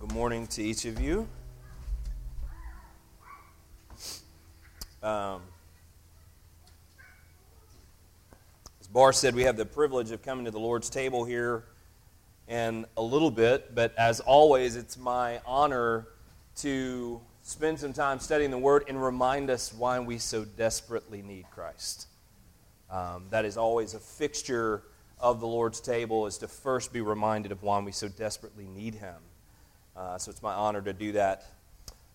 good morning to each of you. Um, as Bar said, we have the privilege of coming to the Lord's table here in a little bit, but as always, it's my honor to spend some time studying the Word and remind us why we so desperately need Christ. Um, that is always a fixture of the Lord's table, is to first be reminded of why we so desperately need Him. Uh, so it's my honor to do that.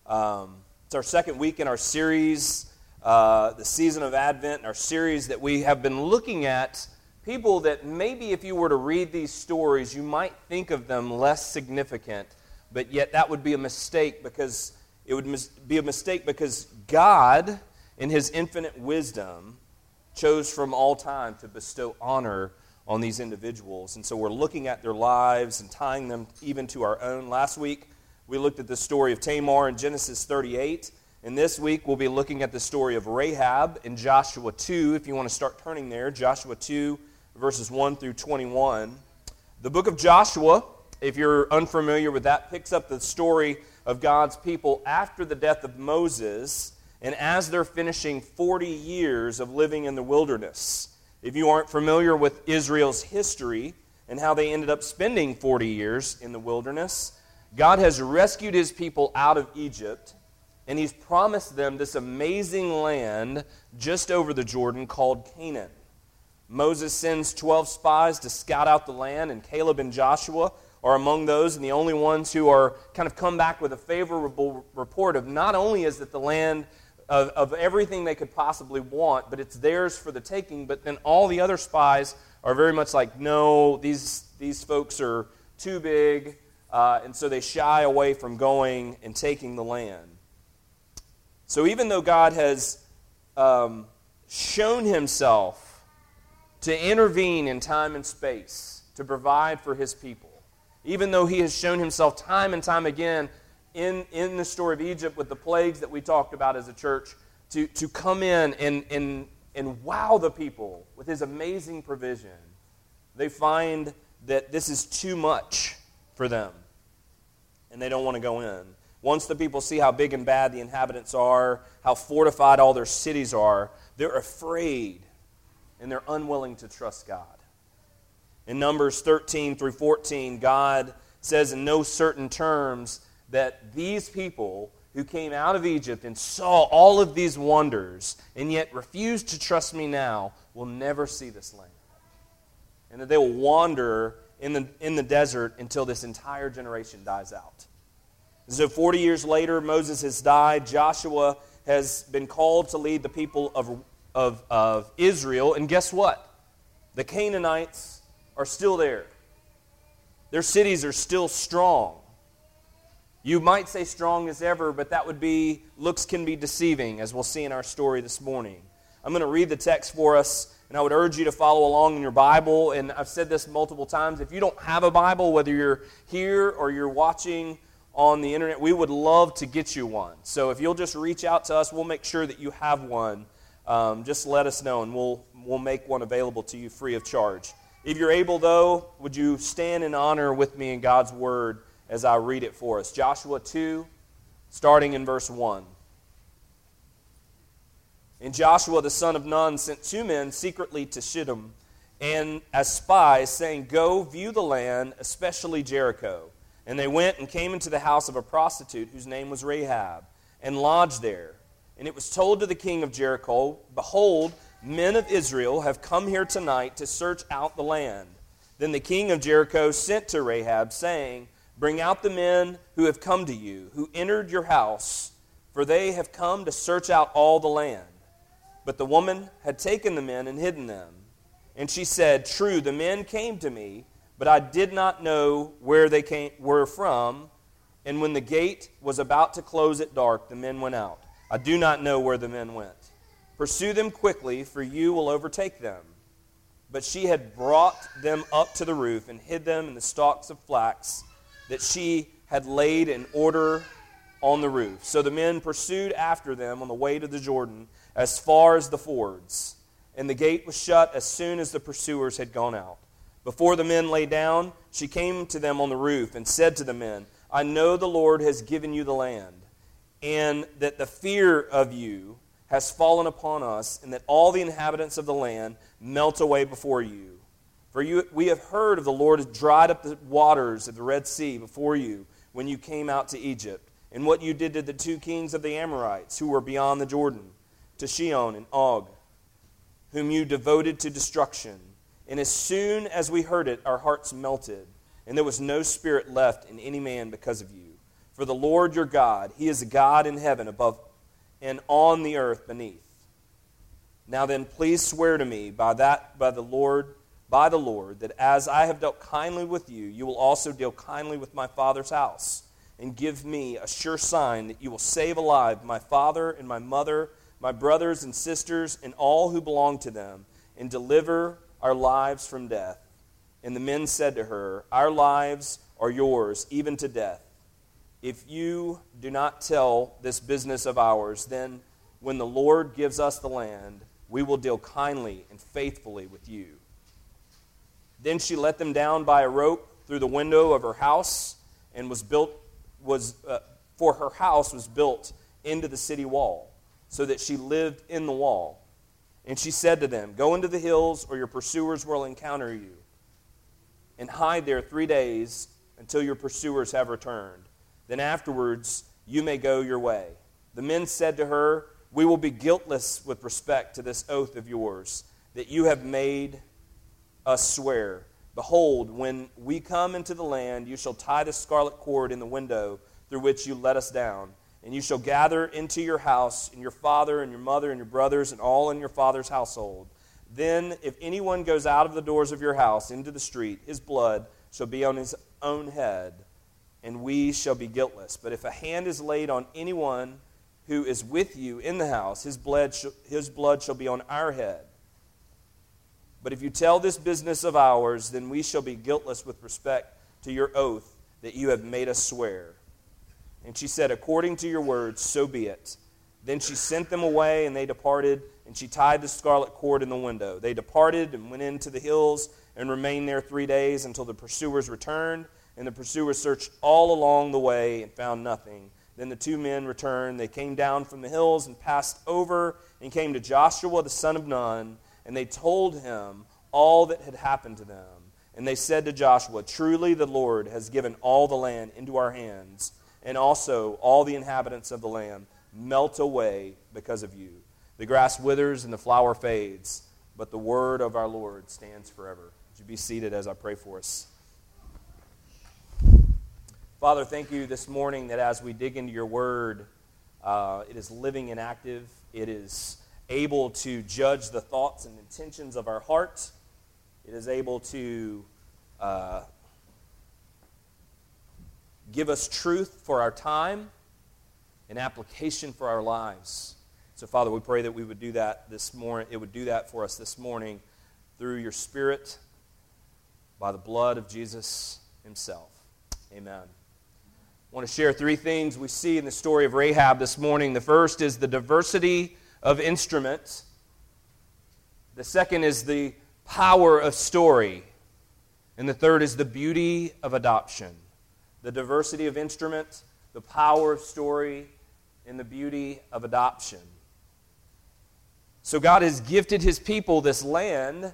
Um, it's our second week in our series, uh, the season of Advent, our series that we have been looking at people that maybe if you were to read these stories, you might think of them less significant, but yet that would be a mistake because it would mis- be a mistake because God, in His infinite wisdom, chose from all time to bestow honor on these individuals. And so we're looking at their lives and tying them even to our own. Last week, we looked at the story of Tamar in Genesis 38. And this week, we'll be looking at the story of Rahab in Joshua 2. If you want to start turning there, Joshua 2, verses 1 through 21. The book of Joshua, if you're unfamiliar with that, picks up the story of God's people after the death of Moses and as they're finishing 40 years of living in the wilderness. If you aren't familiar with Israel's history and how they ended up spending 40 years in the wilderness, God has rescued his people out of Egypt, and he's promised them this amazing land just over the Jordan called Canaan. Moses sends 12 spies to scout out the land, and Caleb and Joshua are among those, and the only ones who are kind of come back with a favorable report of not only is that the land of, of everything they could possibly want, but it's theirs for the taking. But then all the other spies are very much like, no, these, these folks are too big, uh, and so they shy away from going and taking the land. So even though God has um, shown himself to intervene in time and space to provide for his people, even though he has shown himself time and time again in, in the story of Egypt with the plagues that we talked about as a church to, to come in and, and, and wow the people with his amazing provision. They find that this is too much for them, and they don't want to go in. Once the people see how big and bad the inhabitants are, how fortified all their cities are, they're afraid and they're unwilling to trust God. In Numbers 13 through 14, God says in no certain terms that these people who came out of Egypt and saw all of these wonders and yet refuse to trust me now will never see this land. And that they will wander in the, in the desert until this entire generation dies out. So, 40 years later, Moses has died. Joshua has been called to lead the people of, of, of Israel. And guess what? The Canaanites are still there, their cities are still strong. You might say strong as ever, but that would be, looks can be deceiving, as we'll see in our story this morning. I'm going to read the text for us, and I would urge you to follow along in your Bible. And I've said this multiple times. If you don't have a Bible, whether you're here or you're watching on the internet, we would love to get you one. So if you'll just reach out to us, we'll make sure that you have one. Um, just let us know, and we'll, we'll make one available to you free of charge. If you're able, though, would you stand in honor with me in God's Word? As I read it for us. Joshua 2, starting in verse 1. And Joshua the son of Nun sent two men secretly to Shittim and as spies, saying, Go view the land, especially Jericho. And they went and came into the house of a prostitute whose name was Rahab, and lodged there. And it was told to the king of Jericho, Behold, men of Israel have come here tonight to search out the land. Then the king of Jericho sent to Rahab, saying, Bring out the men who have come to you, who entered your house, for they have come to search out all the land. But the woman had taken the men and hidden them. And she said, True, the men came to me, but I did not know where they came, were from. And when the gate was about to close at dark, the men went out. I do not know where the men went. Pursue them quickly, for you will overtake them. But she had brought them up to the roof and hid them in the stalks of flax that she had laid in order on the roof. So the men pursued after them on the way to the Jordan as far as the fords. And the gate was shut as soon as the pursuers had gone out. Before the men lay down, she came to them on the roof and said to the men, I know the Lord has given you the land, and that the fear of you has fallen upon us, and that all the inhabitants of the land melt away before you. For you, we have heard of the Lord has dried up the waters of the Red Sea before you when you came out to Egypt, and what you did to the two kings of the Amorites who were beyond the Jordan, to Sihon and Og, whom you devoted to destruction. And as soon as we heard it, our hearts melted, and there was no spirit left in any man because of you. For the Lord your God, He is a God in heaven above and on the earth beneath. Now then, please swear to me by that by the Lord, by the Lord, that as I have dealt kindly with you, you will also deal kindly with my father's house, and give me a sure sign that you will save alive my father and my mother, my brothers and sisters, and all who belong to them, and deliver our lives from death. And the men said to her, Our lives are yours, even to death. If you do not tell this business of ours, then when the Lord gives us the land, we will deal kindly and faithfully with you. Then she let them down by a rope through the window of her house, and was built was uh, for her house was built into the city wall, so that she lived in the wall. And she said to them, Go into the hills, or your pursuers will encounter you, and hide there three days until your pursuers have returned. Then afterwards you may go your way. The men said to her, We will be guiltless with respect to this oath of yours that you have made us swear. Behold, when we come into the land, you shall tie the scarlet cord in the window through which you let us down and you shall gather into your house and your father and your mother and your brothers and all in your father's household. Then, if anyone goes out of the doors of your house into the street, his blood shall be on his own head, and we shall be guiltless. But if a hand is laid on anyone who is with you in the house, his blood, sh- his blood shall be on our head. But if you tell this business of ours, then we shall be guiltless with respect to your oath that you have made us swear. And she said, According to your words, so be it. Then she sent them away, and they departed, and she tied the scarlet cord in the window. They departed and went into the hills and remained there three days until the pursuers returned. And the pursuers searched all along the way and found nothing. Then the two men returned. They came down from the hills and passed over and came to Joshua the son of Nun, and they told him all that had happened to them. And they said to Joshua, Truly the Lord has given all the land into our hands and also all the inhabitants of the land melt away because of you. The grass withers and the flower fades, but the word of our Lord stands forever. Would you be seated as I pray for us? Father, thank you this morning that as we dig into your word, uh, it is living and active. It is able to judge the thoughts and intentions of our heart. It is able to uh, Give us truth for our time and application for our lives. So, Father, we pray that we would do that this morning. It would do that for us this morning through your Spirit by the blood of Jesus Himself. Amen. I want to share three things we see in the story of Rahab this morning. The first is the diversity of instruments, the second is the power of story, and the third is the beauty of adoption the diversity of instruments, the power of story, and the beauty of adoption. So God has gifted his people this land,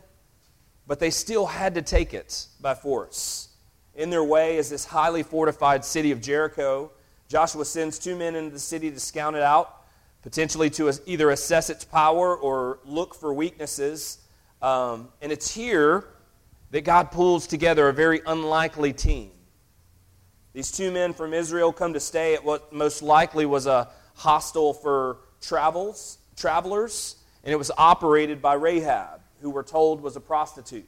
but they still had to take it by force. In their way is this highly fortified city of Jericho. Joshua sends two men into the city to scout it out, potentially to either assess its power or look for weaknesses. Um, and it's here that God pulls together a very unlikely team. These two men from Israel come to stay at what most likely was a hostel for travels, travelers, and it was operated by Rahab, who we're told was a prostitute.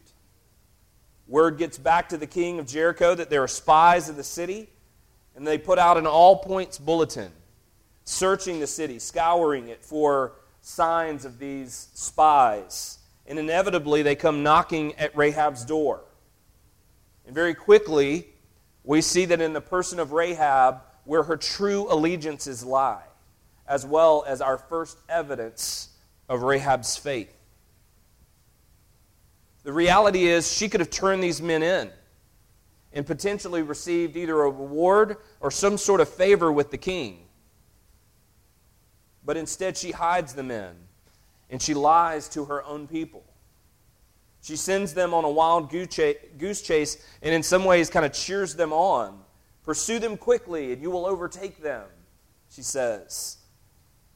Word gets back to the king of Jericho that there are spies in the city, and they put out an all points bulletin searching the city, scouring it for signs of these spies. And inevitably, they come knocking at Rahab's door. And very quickly, we see that in the person of Rahab where her true allegiances lie, as well as our first evidence of Rahab's faith. The reality is, she could have turned these men in. and potentially received either a reward or some sort of favor with the king. But instead, she hides the men and she lies to her own people. She sends them on a wild goose chase and, in some ways, kind of cheers them on. Pursue them quickly, and you will overtake them, she says.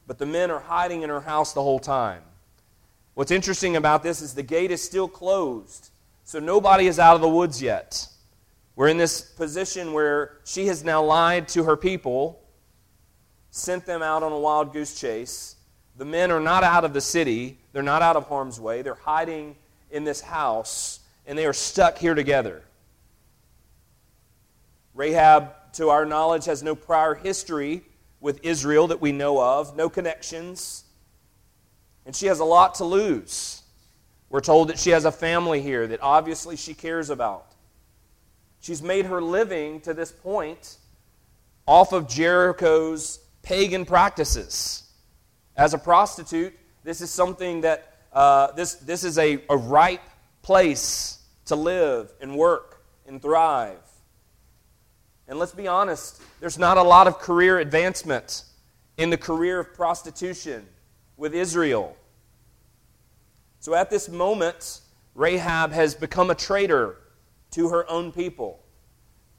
But the men are hiding in her house the whole time. What's interesting about this is the gate is still closed, so nobody is out of the woods yet. We're in this position where she has now lied to her people, sent them out on a wild goose chase. The men are not out of the city, they're not out of harm's way, they're hiding in this house, and they are stuck here together. Rahab, to our knowledge, has no prior history with Israel that we know of, no connections, and she has a lot to lose. We're told that she has a family here that obviously she cares about. She's made her living to this point off of Jericho's pagan practices. As a prostitute, this is something that uh, this, this is a, a ripe place to live and work and thrive. And let's be honest, there's not a lot of career advancement in the career of prostitution with Israel. So at this moment, Rahab has become a traitor to her own people.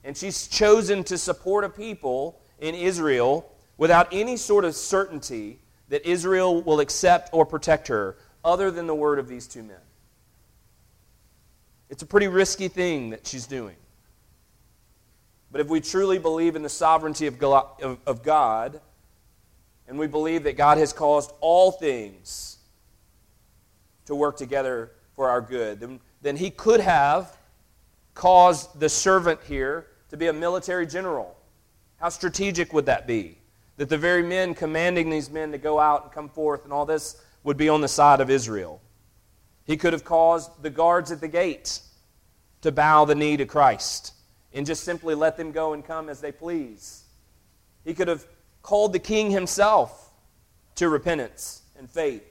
And she's chosen to support a people in Israel without any sort of certainty that Israel will accept or protect her other than the word of these two men. It's a pretty risky thing that she's doing. But if we truly believe in the sovereignty of God, and we believe that God has caused all things to work together for our good, then, He could have caused the servant here to be a military general. How strategic would that be? That the very men commanding these men to go out and come forth and all this would be on the side of Israel. He could have caused the guards at the gate to bow the knee to Christ and just simply let them go and come as they please. He could have called the king himself to repentance and faith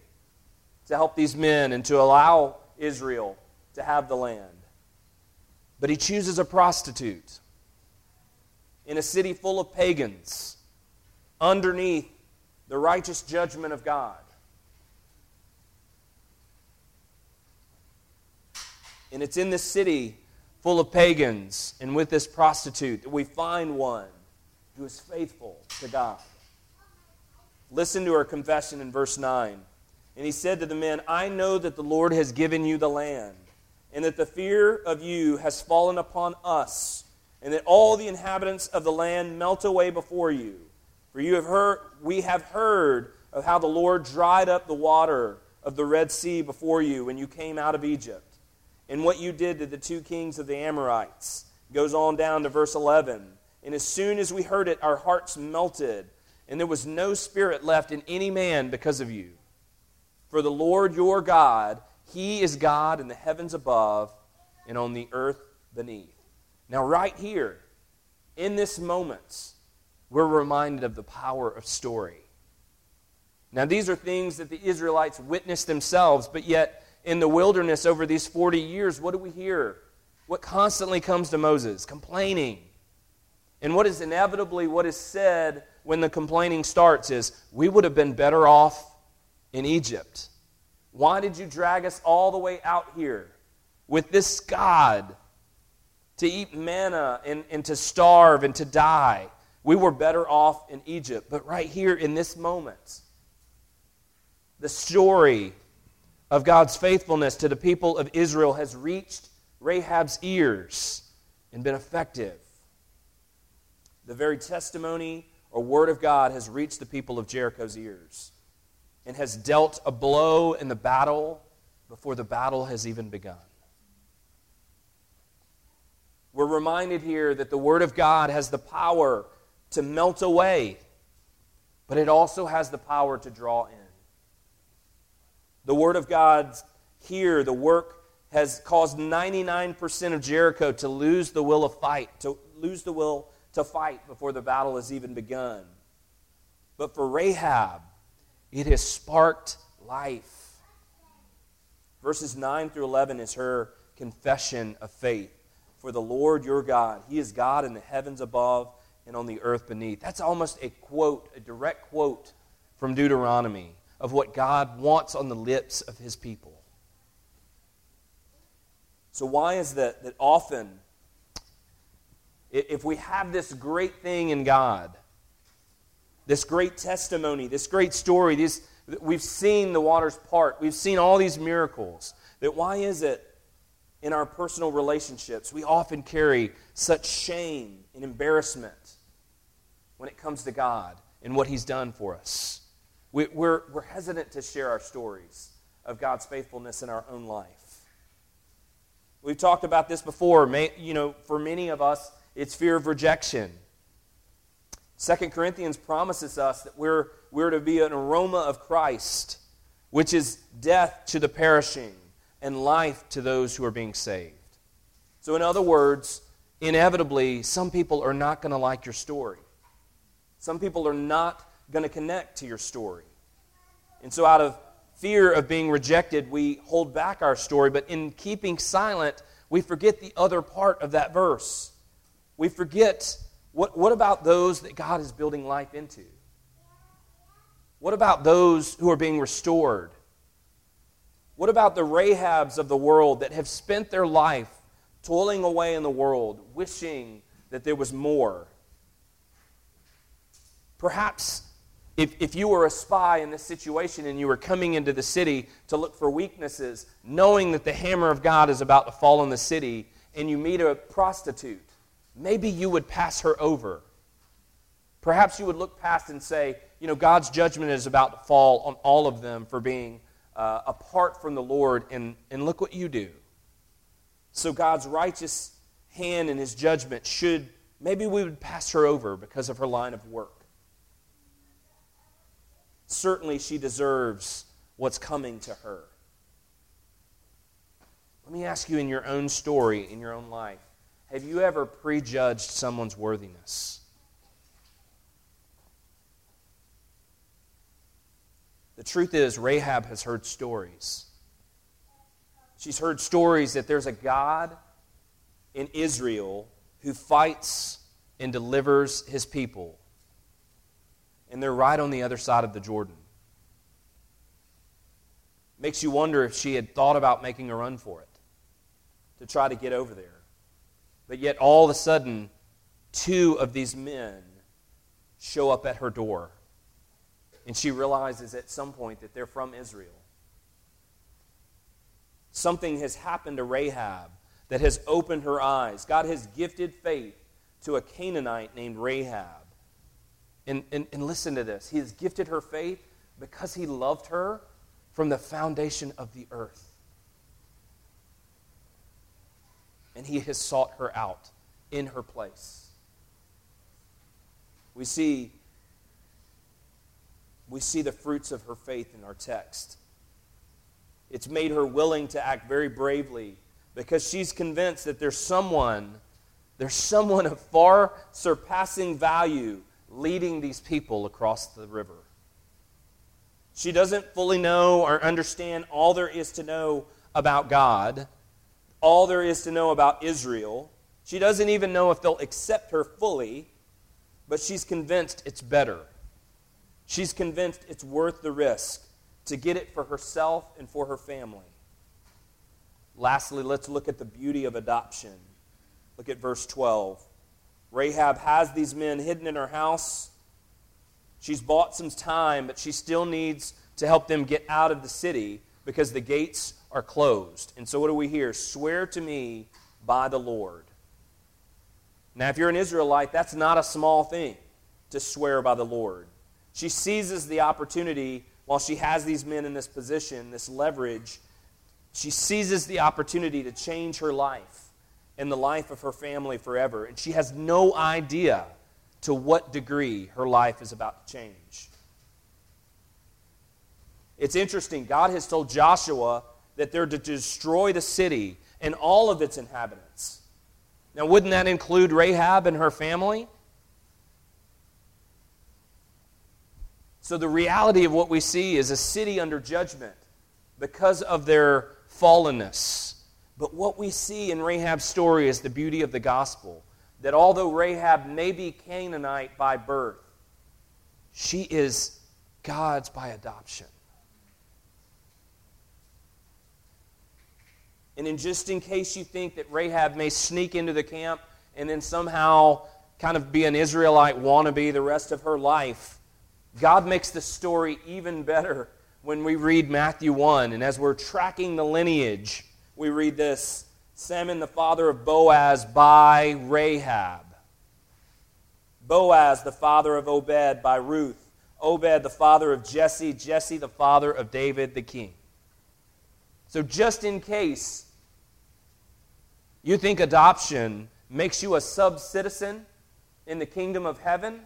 to help these men and to allow Israel to have the land. But he chooses a prostitute in a city full of pagans underneath the righteous judgment of God. And it's in this city full of pagans and with this prostitute that we find one who is faithful to God. Listen to her confession in verse 9. And he said to the men, I know that the Lord has given you the land, and that the fear of you has fallen upon us, and that all the inhabitants of the land melt away before you. For you have heard, we have heard of how the Lord dried up the water of the Red Sea before you when you came out of Egypt and what you did to the two kings of the Amorites. Goes on down to verse 11. And as soon as we heard it, our hearts melted, and there was no spirit left in any man because of you. For the Lord your God, He is God in the heavens above and on the earth beneath. Now, right here, in this moment, we're reminded of the power of story. Now, these are things that the Israelites witnessed themselves, but yet in the wilderness over these 40 years, what do we hear? What constantly comes to Moses? Complaining. And what is inevitably what is said when the complaining starts is, We would have been better off in Egypt. Why did you drag us all the way out here with this God to eat manna and, and to starve and to die? We were better off in Egypt. But right here in this moment, the story of God's faithfulness to the people of Israel has reached Rahab's ears and been effective. The very testimony or word of God has reached the people of Jericho's ears and has dealt a blow in the battle before the battle has even begun. We're reminded here that the Word of God has the power to melt away, but it also has the power to draw in. The Word of God here, the work has caused 99% of Jericho to lose the will of fight, to lose the will to fight before the battle has even begun. But for Rahab, it has sparked life. Verses 9 through 11 is her confession of faith. for the Lord your God. He is God in the heavens above and on the earth beneath. That's almost a quote, a direct quote from Deuteronomy of what God wants on the lips of his people. So, why is that that often, if we have this great thing in God, this great testimony, this great story, these, we've seen the waters part, we've seen all these miracles, that why is it in our personal relationships we often carry such shame and embarrassment when it comes to God and what He's done for us? We, we're, we're hesitant to share our stories of God's faithfulness in our own life. We've talked about this before. May, you know, for many of us, it's fear of rejection. Second Corinthians promises us that we're, we're to be an aroma of Christ, which is death to the perishing and life to those who are being saved. So, in other words, inevitably, some people are not going to like your story. Some people are not going to connect to your story. And so, out of fear of being rejected, we hold back our story. But in keeping silent, we forget the other part of that verse. We forget what, what about those that God is building life into? What about those who are being restored? What about the Rahabs of the world that have spent their life toiling away in the world, wishing that there was more? Perhaps if, if you were a spy in this situation and you were coming into the city to look for weaknesses, knowing that the hammer of God is about to fall on the city, and you meet a prostitute, maybe you would pass her over. Perhaps you would look past and say, you know, God's judgment is about to fall on all of them for being uh, apart from the Lord, and, and look what you do. So God's righteous hand and his judgment should, maybe we would pass her over because of her line of work certainly she deserves what's coming to her. Let me ask you in your own story, in your own life, have you ever prejudged someone's worthiness? The truth is, Rahab has heard stories. She's heard stories that there's a God in Israel who fights and delivers his people and they're right on the other side of the Jordan. Makes you wonder if she had thought about making a run for it to try to get over there. But yet, all of a sudden, two of these men show up at her door. And she realizes at some point that they're from Israel. Something has happened to Rahab that has opened her eyes. God has gifted faith to a Canaanite named Rahab. And, and, and listen to this He has gifted her faith because He loved her from the foundation of the earth. And He has sought her out in her place. We see, we see the fruits of her faith in our text. It's made her willing to act very bravely because she's convinced that there's someone, there's someone of far surpassing value leading these people across the river. She doesn't fully know or understand all there is to know about God, all there is to know about Israel. She doesn't even know if they'll accept her fully, but she's convinced it's better. She's convinced it's worth the risk to get it for herself and for her family. Lastly, let's look at the beauty of adoption. Look at verse 12. Rahab has these men hidden in her house. She's bought some time, but she still needs to help them get out of the city because the gates are closed. And so, what do we hear? Swear to me by the Lord. Now, if you're an Israelite, that's not a small thing to swear by the Lord. She seizes the opportunity while she has these men in this position, this leverage. She seizes the opportunity to change her life in the life of her family forever. And she has no idea to what degree her life is about to change. It's interesting. God has told Joshua that they're to destroy the city and all of its inhabitants. Now, wouldn't that include Rahab and her family? So, the reality of what we see is a city under judgment because of their fallenness But what we see in Rahab's story is the beauty of the gospel. That although Rahab may be Canaanite by birth, she is God's by adoption. And in just in case you think that Rahab may sneak into the camp and then somehow kind of be an Israelite wannabe the rest of her life, God makes the story even better when we read Matthew 1. And as we're tracking the lineage, we read this Salmon, the father of Boaz, by Rahab. Boaz, the father of Obed, by Ruth. Obed, the father of Jesse. Jesse, the father of David, the king. So, just in case you think adoption makes you a sub citizen in the kingdom of heaven,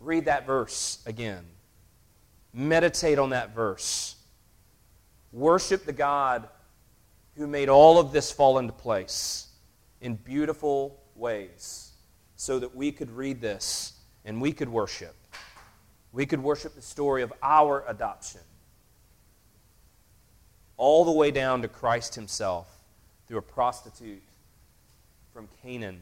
read that verse again. Meditate on that verse. Worship the God who made all of this fall into place in beautiful ways so that we could read this and we could worship. We could worship the story of our adoption all the way down to Christ Himself through a prostitute from Canaan,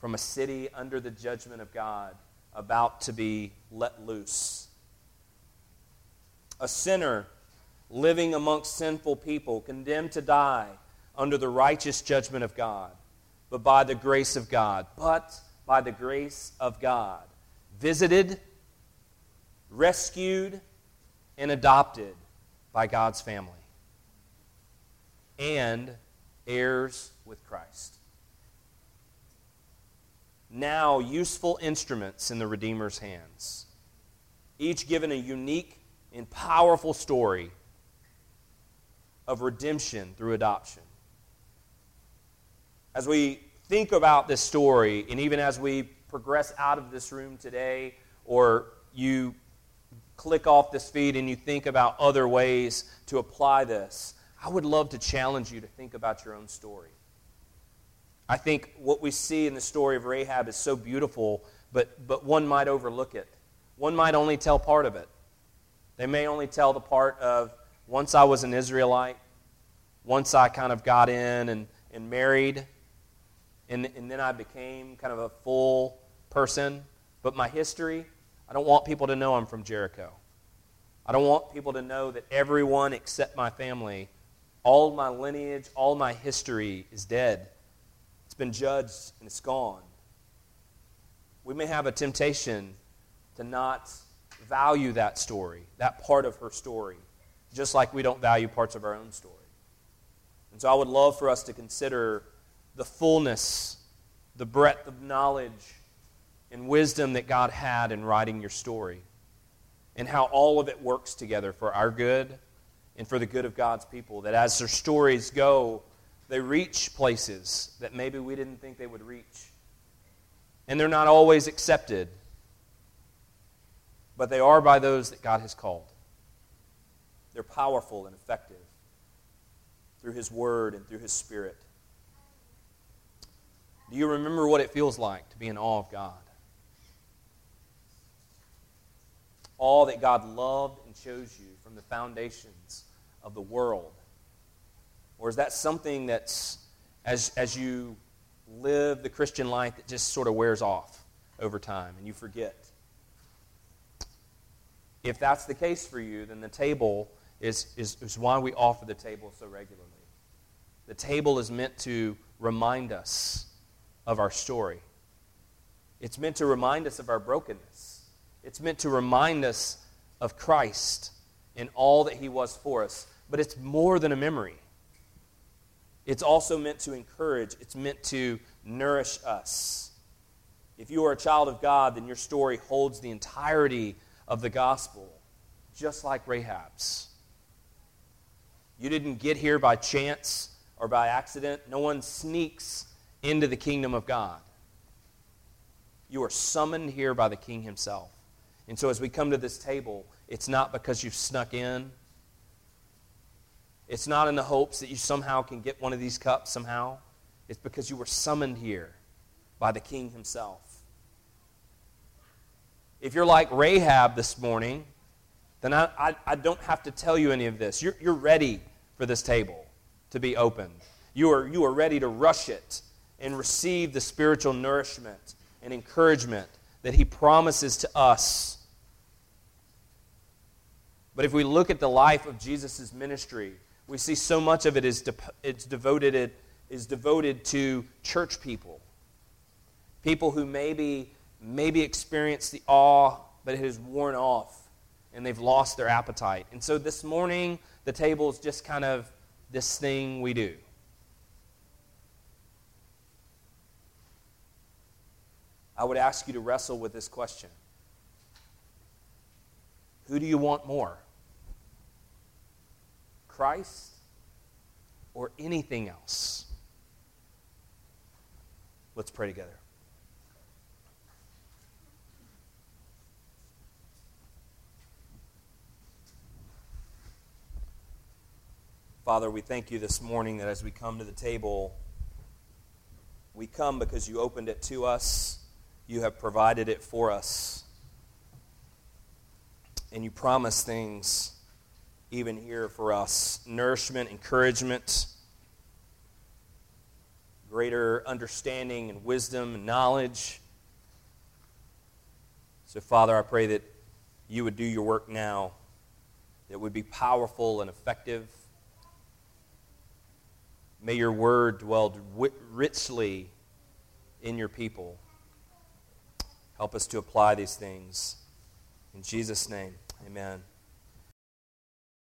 from a city under the judgment of God, about to be let loose. A sinner living amongst sinful people, condemned to die under the righteous judgment of God, but by the grace of God. But by the grace of God. Visited, rescued, and adopted by God's family. And heirs with Christ. Now, useful instruments in the Redeemer's hands, each given a unique and powerful story of redemption through adoption. As we think about this story, and even as we progress out of this room today, or you click off this feed and you think about other ways to apply this, I would love to challenge you to think about your own story. I think what we see in the story of Rahab is so beautiful, but, but one might overlook it. One might only tell part of it. They may only tell the part of once I was an Israelite, once I kind of got in and, and married, and, and then I became kind of a full person. But my history, I don't want people to know I'm from Jericho. I don't want people to know that everyone except my family all my lineage, all my history is dead. It's been judged and it's gone. We may have a temptation to not value that story, that part of her story, just like we don't value parts of our own story. And so I would love for us to consider the fullness, the breadth of knowledge and wisdom that God had in writing your story, and how all of it works together for our good and for the good of God's people. That as their stories go, they reach places that maybe we didn't think they would reach. And they're not always accepted, but they are by those that God has called. They're powerful and effective through His Word and through His Spirit. Do you remember what it feels like to be in awe of God? All that God loved and chose you from the foundations of the world? Or is that something that's, as, as you live the Christian life, that just sort of wears off over time and you forget? If that's the case for you, then the table is, is, is why we offer the table so regularly. The table is meant to remind us of our story. It's meant to remind us of our brokenness. It's meant to remind us of Christ and all that He was for us but it's more than a memory. It's also meant to encourage, it's meant to nourish us. If you are a child of God, then your story holds the entirety of the gospel, just like Rahab's. You didn't get here by chance or by accident. No one sneaks into the kingdom of God. You are summoned here by the king himself. And so as we come to this table, it's not because you've snuck in, it's not in the hopes that you somehow can get one of these cups somehow. It's because you were summoned here by the king himself. If you're like Rahab this morning, then I, I, I, don't have to tell you any of this. You're, you're ready for this table. to be opened. You are, you are ready to rush it and receive the spiritual nourishment and encouragement that He promises to us. But if we look at the life of Jesus' ministry, we see so much of it is de- it's devoted, it is devoted to church people. People who maybe, maybe experience the awe, but it has worn off and they've lost their appetite. And so this morning, the table is just kind of this thing we do. I would ask you to wrestle with this question Who do you want more? Christ or anything else? Let's pray together. Father, we thank you this morning that as we come to the table, we come because you opened it to us you have provided it for us. And you promise things even here for us nourishment, encouragement, greater understanding and wisdom and knowledge. So, Father, I pray that you would do your work now, that would be powerful and effective. May your word dwell richly in your people. Help us to apply these things. In Jesus' name, amen.